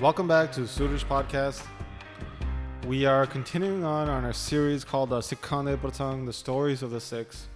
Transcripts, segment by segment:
Welcome back to Suraj Podcast. We are continuing on on our series called uh, Sikhande Prasang, the stories of the six.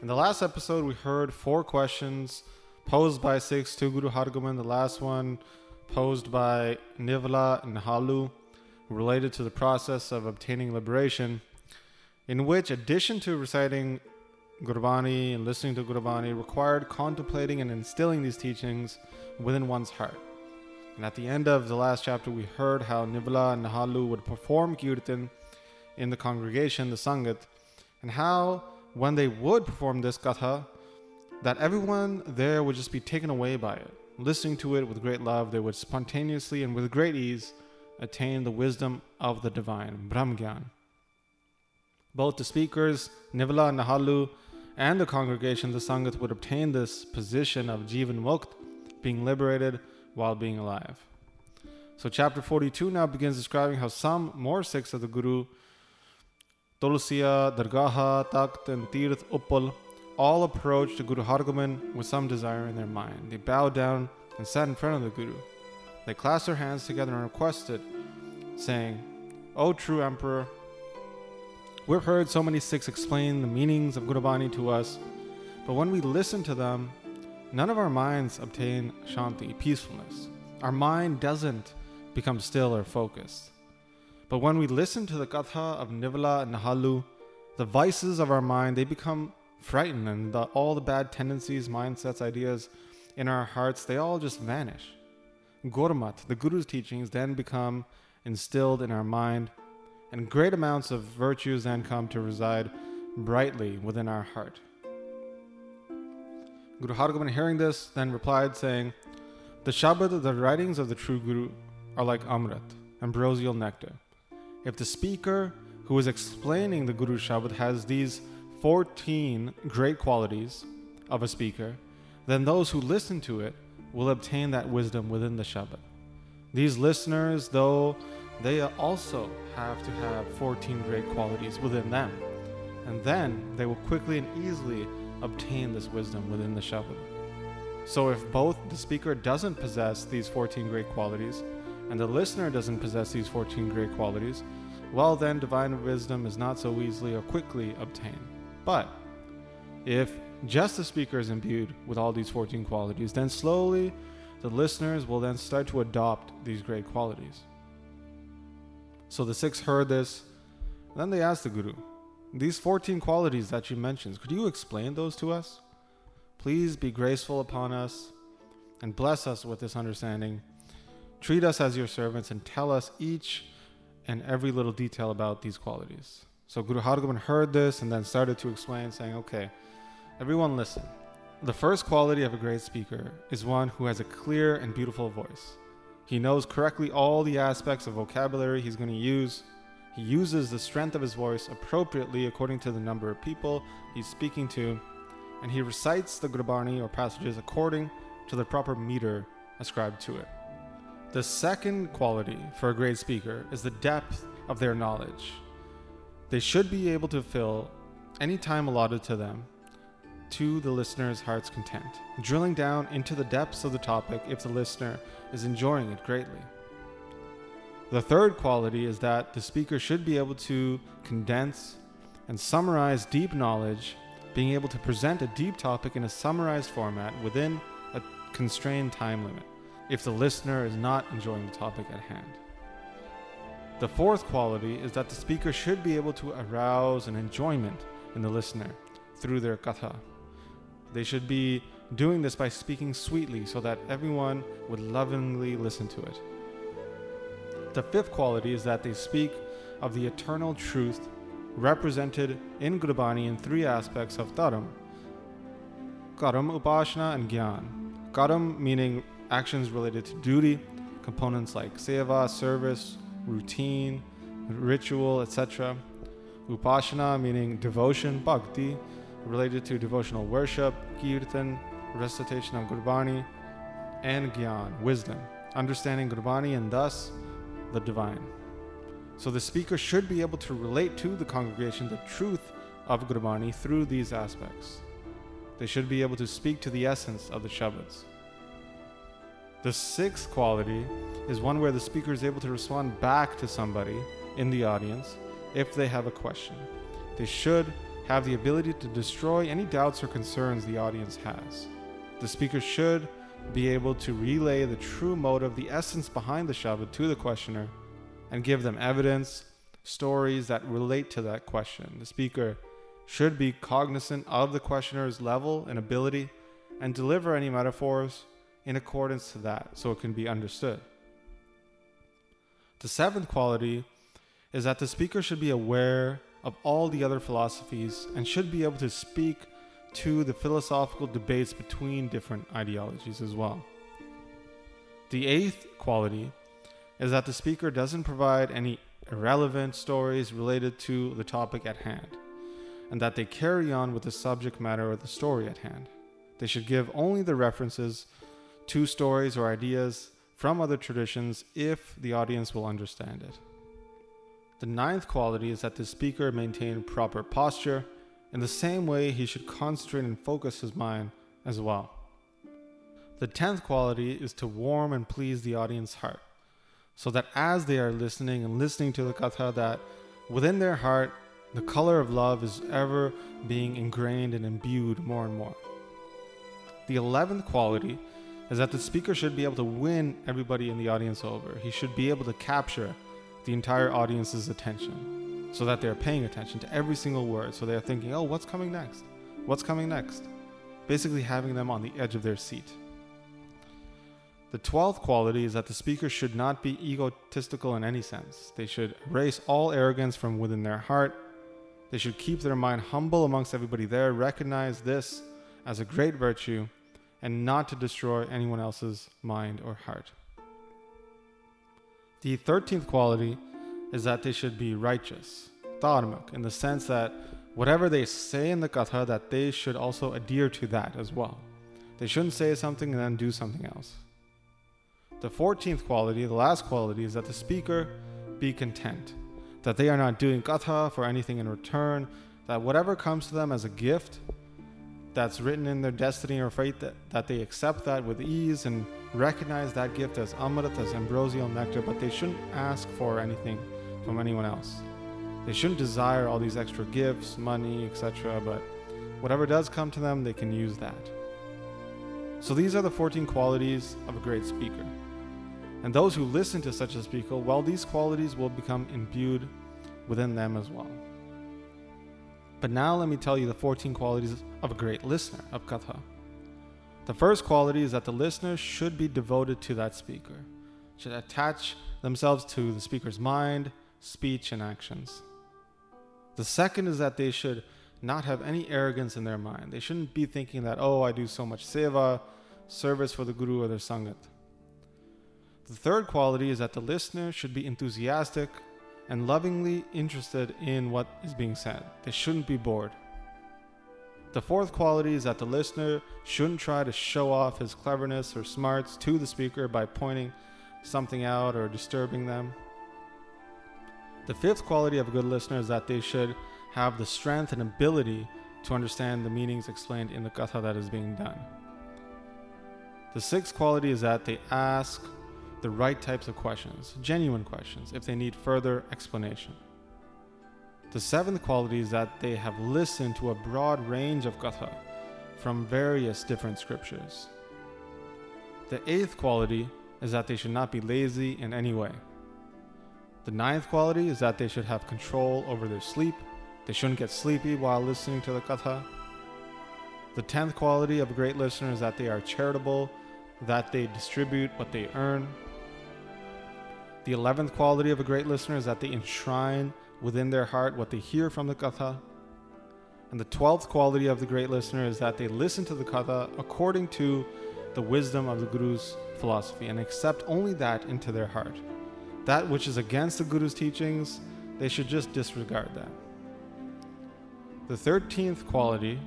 In the last episode, we heard four questions posed by six to Guru Hargobind. The last one posed by Nivla and Halu, related to the process of obtaining liberation, in which, addition to reciting Gurbani and listening to Gurbani, required contemplating and instilling these teachings within one's heart. And at the end of the last chapter, we heard how Nivla and Nahalu would perform kirtan in the congregation, the Sangat, and how when they would perform this katha, that everyone there would just be taken away by it. Listening to it with great love, they would spontaneously and with great ease attain the wisdom of the divine, Brahmgyan. Both the speakers, Nivla and Nahalu, and the congregation, the Sangat, would obtain this position of Jivan Mukt, being liberated while being alive. So, chapter 42 now begins describing how some more Sikhs of the Guru, Tulsiya, Dargaha, Takht, and Tirth Uppal, all approached the Guru Hargobind with some desire in their mind. They bowed down and sat in front of the Guru. They clasped their hands together and requested, saying, O true Emperor, we've heard so many Sikhs explain the meanings of Gurbani to us, but when we listen to them, none of our minds obtain shanti, peacefulness. Our mind doesn't become still or focused. But when we listen to the katha of Nivala and Nahalu, the vices of our mind, they become frightened and the, all the bad tendencies, mindsets, ideas in our hearts, they all just vanish. Gurmat, the Guru's teachings, then become instilled in our mind, and great amounts of virtues then come to reside brightly within our heart. Guru Hargobind, hearing this, then replied, saying, The Shabad, the writings of the true Guru, are like Amrit, ambrosial nectar. If the speaker who is explaining the Guru Shabad has these 14 great qualities of a speaker, then those who listen to it will obtain that wisdom within the Shabad. These listeners, though, they also have to have 14 great qualities within them, and then they will quickly and easily obtain this wisdom within the Shabad. So, if both the speaker doesn't possess these 14 great qualities and the listener doesn't possess these 14 great qualities, well, then divine wisdom is not so easily or quickly obtained. But if just the speaker is imbued with all these 14 qualities, then slowly the listeners will then start to adopt these great qualities. So the Sikhs heard this, then they asked the Guru, These 14 qualities that you mentioned, could you explain those to us? Please be graceful upon us and bless us with this understanding. Treat us as your servants and tell us each and every little detail about these qualities. So Guru Hargobind heard this and then started to explain, saying, Okay, everyone listen. The first quality of a great speaker is one who has a clear and beautiful voice. He knows correctly all the aspects of vocabulary he's going to use. He uses the strength of his voice appropriately according to the number of people he's speaking to, and he recites the Gurbani or passages according to the proper meter ascribed to it. The second quality for a great speaker is the depth of their knowledge. They should be able to fill any time allotted to them to the listener's heart's content, drilling down into the depths of the topic if the listener is enjoying it greatly. The third quality is that the speaker should be able to condense and summarize deep knowledge, being able to present a deep topic in a summarized format within a constrained time limit if the listener is not enjoying the topic at hand. The fourth quality is that the speaker should be able to arouse an enjoyment in the listener through their katha. They should be doing this by speaking sweetly so that everyone would lovingly listen to it. The fifth quality is that they speak of the eternal truth represented in Gurbani in three aspects of Dharam Karam, Upashna, and Gyan. Karam meaning actions related to duty, components like seva, service, routine, ritual, etc. Upashana meaning devotion, bhakti, related to devotional worship, kirtan, recitation of Gurbani, and Gyan, wisdom, understanding Gurbani and thus the divine. So the speaker should be able to relate to the congregation the truth of Gurbani through these aspects. They should be able to speak to the essence of the Shabads. The sixth quality is one where the speaker is able to respond back to somebody in the audience if they have a question. They should have the ability to destroy any doubts or concerns the audience has. The speaker should be able to relay the true motive, the essence behind the Shabad to the questioner, and give them evidence, stories that relate to that question. The speaker should be cognizant of the questioner's level and ability and deliver any metaphors in accordance to that so it can be understood. The seventh quality is that the speaker should be aware of all the other philosophies and should be able to speak to the philosophical debates between different ideologies as well. The eighth quality is that the speaker doesn't provide any irrelevant stories related to the topic at hand, and that they carry on with the subject matter or the story at hand. They should give only the references to stories or ideas from other traditions if the audience will understand it. The ninth quality is that the speaker maintain proper posture. In the same way, he should concentrate and focus his mind as well. The tenth quality is to warm and please the audience heart, so that as they are listening and listening to the katha, that within their heart the color of love is ever being ingrained and imbued more and more. The eleventh quality is that the speaker should be able to win everybody in the audience over. He should be able to capture the entire audience's attention so that they're paying attention to every single word. So they're thinking, oh, what's coming next? What's coming next? Basically, having them on the edge of their seat. The twelfth quality is that the speaker should not be egotistical in any sense. They should erase all arrogance from within their heart. They should keep their mind humble amongst everybody there, recognize this as a great virtue, and not to destroy anyone else's mind or heart. The 13th quality is that they should be righteous, dharmak, in the sense that whatever they say in the katha, that they should also adhere to that as well. They shouldn't say something and then do something else. The 14th quality, the last quality, is that the speaker be content, that they are not doing katha for anything in return, that whatever comes to them as a gift, that's written in their destiny or fate that, that they accept that with ease and recognize that gift as amrit, as ambrosial nectar, but they shouldn't ask for anything from anyone else. They shouldn't desire all these extra gifts, money, etc., but whatever does come to them, they can use that. So these are the 14 qualities of a great speaker. And those who listen to such a speaker, well, these qualities will become imbued within them as well. But now let me tell you the 14 qualities of a great listener of Katha. The first quality is that the listener should be devoted to that speaker, should attach themselves to the speaker's mind, speech, and actions. The second is that they should not have any arrogance in their mind. They shouldn't be thinking that, oh, I do so much seva, service for the Guru or their Sangat. The third quality is that the listener should be enthusiastic and lovingly interested in what is being said. They shouldn't be bored. The fourth quality is that the listener shouldn't try to show off his cleverness or smarts to the speaker by pointing something out or disturbing them. The fifth quality of a good listener is that they should have the strength and ability to understand the meanings explained in the katha that is being done. The sixth quality is that they ask the right types of questions, genuine questions, if they need further explanation. The seventh quality is that they have listened to a broad range of katha from various different scriptures. The eighth quality is that they should not be lazy in any way. The ninth quality is that they should have control over their sleep. They shouldn't get sleepy while listening to the katha. The tenth quality of a great listener is that they are charitable, that they distribute what they earn. The eleventh quality of a great listener is that they enshrine within their heart what they hear from the katha. And the twelfth quality of the great listener is that they listen to the katha according to the wisdom of the Guru's philosophy and accept only that into their heart. That which is against the Guru's teachings, they should just disregard that. The thirteenth quality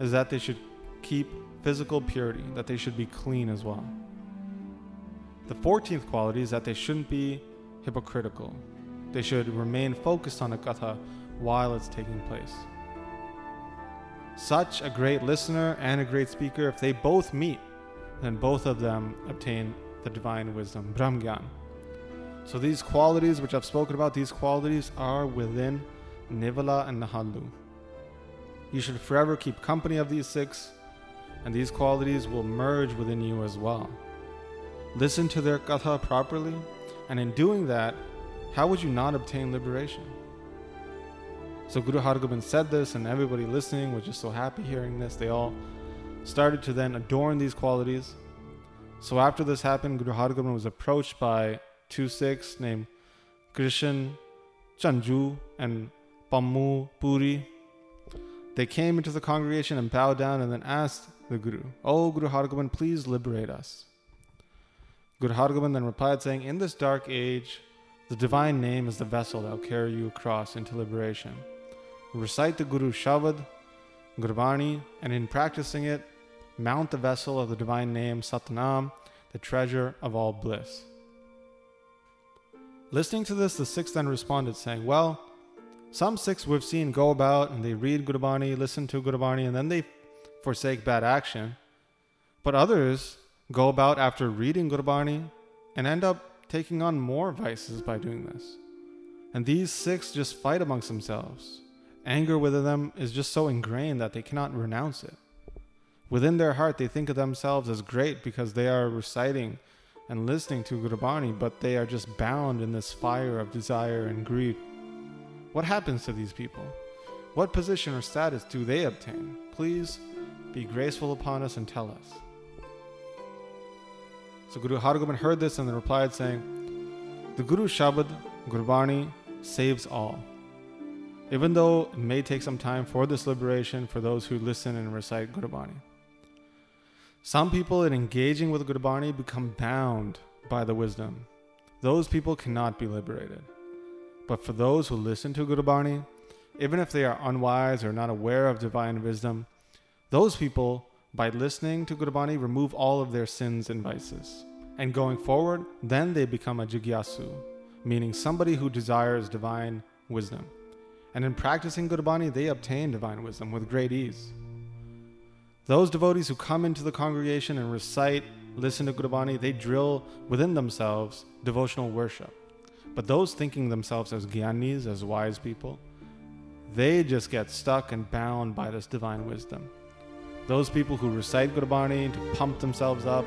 is that they should keep physical purity, that they should be clean as well. The 14th quality is that they shouldn't be hypocritical. They should remain focused on a katha while it's taking place. Such a great listener and a great speaker, if they both meet, then both of them obtain the divine wisdom, Brahmgyan. So these qualities which I've spoken about, these qualities are within Nivala and Nahalu. You should forever keep company of these six, and these qualities will merge within you as well. Listen to their katha properly, and in doing that, how would you not obtain liberation? So Guru Hargobind said this, and everybody listening was just so happy hearing this. They all started to then adorn these qualities. So after this happened, Guru Hargobind was approached by two Sikhs named Krishan Chanju and Pammu Puri. They came into the congregation and bowed down and then asked the Guru, Oh Guru Hargobind, please liberate us. Guru Hargobind then replied, saying, In this dark age, the divine name is the vessel that will carry you across into liberation. Recite the Guru Shabad, Gurbani, and in practicing it, mount the vessel of the divine name Satnam, the treasure of all bliss. Listening to this, the Sikhs then responded, saying, Well, some Sikhs we've seen go about and they read Gurbani, listen to Gurbani, and then they forsake bad action. But others go about after reading Gurbani and end up taking on more vices by doing this. And these Sikhs just fight amongst themselves. Anger within them is just so ingrained that they cannot renounce it. Within their heart, they think of themselves as great because they are reciting and listening to Gurbani, but they are just bound in this fire of desire and greed. What happens to these people? What position or status do they obtain? Please be graceful upon us and tell us. So Guru Hargobind heard this and then replied, saying, The Guru Shabad, Gurbani, saves all. Even though it may take some time for this liberation for those who listen and recite Gurbani. Some people, in engaging with Gurbani, become bound by the wisdom. Those people cannot be liberated. But for those who listen to Gurbani, even if they are unwise or not aware of divine wisdom, those people, by listening to Gurbani, remove all of their sins and vices. And going forward, then they become a jigyasu, meaning somebody who desires divine wisdom. And in practicing Gurbani, they obtain divine wisdom with great ease. Those devotees who come into the congregation and recite, listen to Gurbani, they drill within themselves devotional worship. But those thinking themselves as gyanis, as wise people, they just get stuck and bound by this divine wisdom. Those people who recite Gurbani to pump themselves up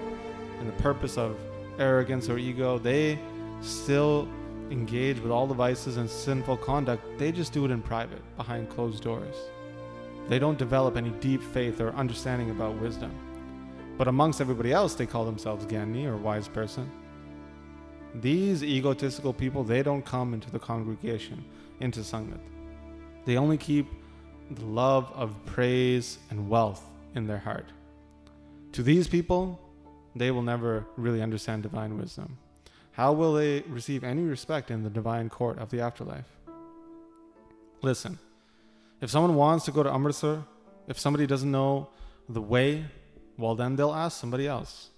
in the purpose of arrogance or ego, they still engage with all the vices and sinful conduct. They just do it in private, behind closed doors. They don't develop any deep faith or understanding about wisdom. But amongst everybody else, they call themselves Gyani or wise person. These egotistical people, they don't come into the congregation, into Sangat. They only keep the love of praise and wealth in their heart. To these people, they will never really understand divine wisdom. How will they receive any respect in the divine court of the afterlife? Listen, if someone wants to go to Amritsar, if somebody doesn't know the way, well, then they'll ask somebody else.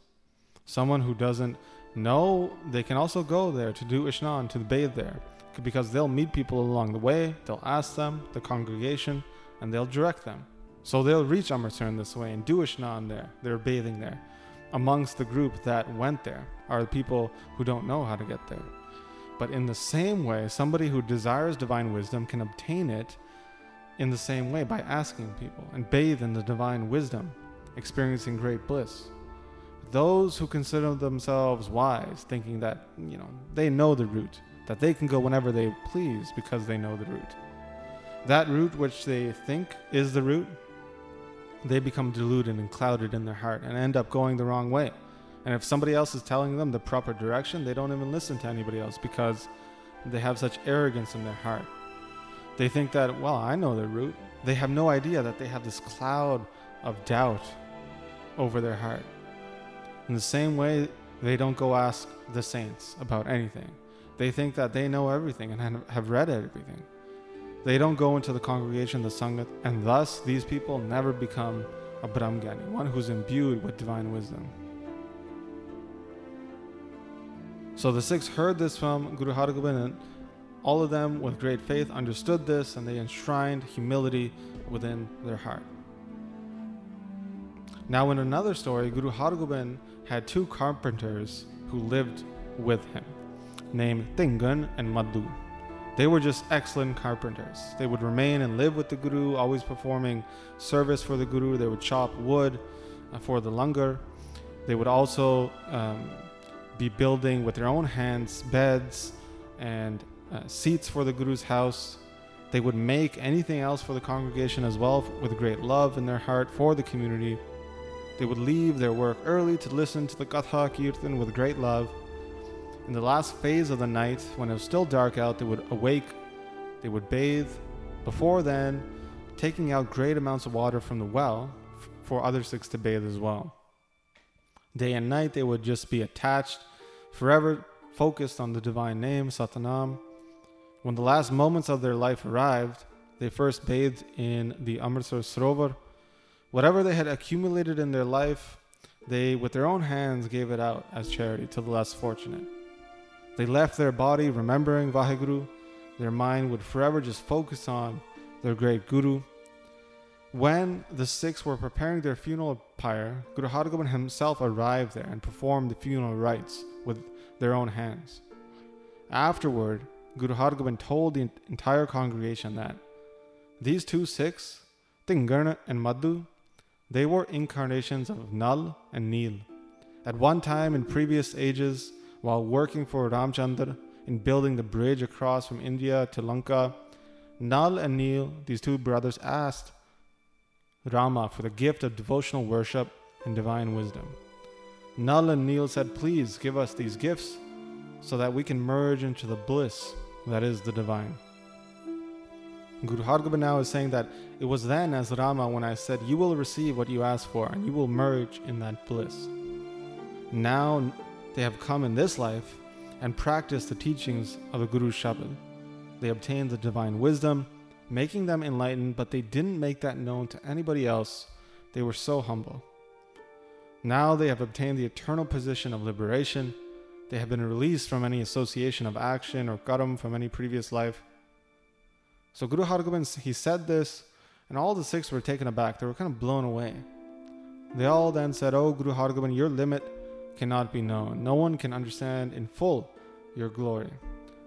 Someone who doesn't know, they can also go there to do Ishnan, to bathe there, because they'll meet people along the way, they'll ask them, the congregation, and they'll direct them. So they'll reach Amritsar in this way and do Ishnan there. They're bathing there. Amongst the group that went there are the people who don't know how to get there. But in the same way, somebody who desires divine wisdom can obtain it in the same way by asking people and bathe in the divine wisdom, experiencing great bliss. Those who consider themselves wise, thinking that, you know, they know the route, that they can go whenever they please because they know the route. That route which they think is the route, they become deluded and clouded in their heart and end up going the wrong way. And if somebody else is telling them the proper direction, they don't even listen to anybody else because they have such arrogance in their heart. They think that, well, I know the route. They have no idea that they have this cloud of doubt over their heart. In the same way, they don't go ask the saints about anything. They think that they know everything and have read everything. They don't go into the congregation, the Sangat, and thus these people never become a Brahmgyani, one who's imbued with divine wisdom. So the Sikhs heard this from Guru Hargobind, and all of them, with great faith, understood this and they enshrined humility within their heart. Now, in another story, Guru Hargobind had two carpenters who lived with him, named Tingan and Madhu. They were just excellent carpenters. They would remain and live with the Guru, always performing service for the Guru. They would chop wood uh, for the langar. They would also um, be building with their own hands beds and uh, seats for the Guru's house. They would make anything else for the congregation as well with great love in their heart for the community. They would leave their work early to listen to the Katha Kirtan with great love. In the last phase of the night, when it was still dark out, they would awake, they would bathe. Before then, taking out great amounts of water from the well f- for other Sikhs to bathe as well. Day and night, they would just be attached, forever focused on the divine name, Satnam. When the last moments of their life arrived, they first bathed in the Amritsar Sarovar. Whatever they had accumulated in their life, they, with their own hands, gave it out as charity to the less fortunate. They left their body remembering Vaheguru. Their mind would forever just focus on their great Guru. When the Sikhs were preparing their funeral pyre, Guru Hargobind himself arrived there and performed the funeral rites with their own hands. Afterward, Guru Hargobind told the entire congregation that these two Sikhs, Tingarna and Madhu, they were incarnations of Nal and Neel. At one time in previous ages, while working for Ramchandra in building the bridge across from India to Lanka, Nal and Neel, these two brothers, asked Rama for the gift of devotional worship and divine wisdom. Nal and Neel said, Please give us these gifts so that we can merge into the bliss that is the divine. Guru Hargobind now is saying that it was then as Rama when I said, You will receive what you ask for and you will merge in that bliss. Now they have come in this life and practiced the teachings of the Guru Shabad. They obtained the divine wisdom, making them enlightened, but they didn't make that known to anybody else. They were so humble. Now they have obtained the eternal position of liberation. They have been released from any association of action or karam from any previous life. So Guru Hargobind, he said this, and all the Sikhs were taken aback. They were kind of blown away. They all then said, Oh, Guru Hargobind, your limit cannot be known. No one can understand in full your glory,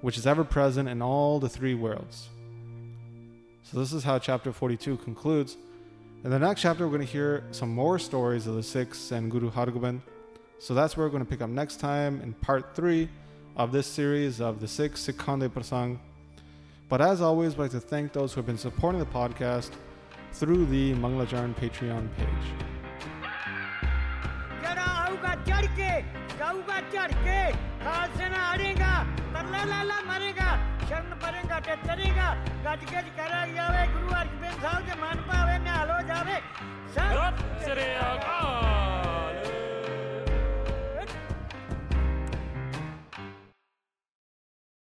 which is ever present in all the three worlds. So, this is how chapter 42 concludes. In the next chapter, we're going to hear some more stories of the Sikhs and Guru Hargobind. So, that's where we're going to pick up next time in part three of this series of the Sikhs Sikhande Prasang. But as always, I'd like to thank those who have been supporting the podcast through the Manglacharan Patreon page. के झड़के चढ़ के खालसे ना हारेगा तरला लाला मरेगा, शरण परेगा टचरेगा गज गज करा जावे गुरु अर्जन साहब के मन पावे निहाल हो जावे। सब सिरे आकाश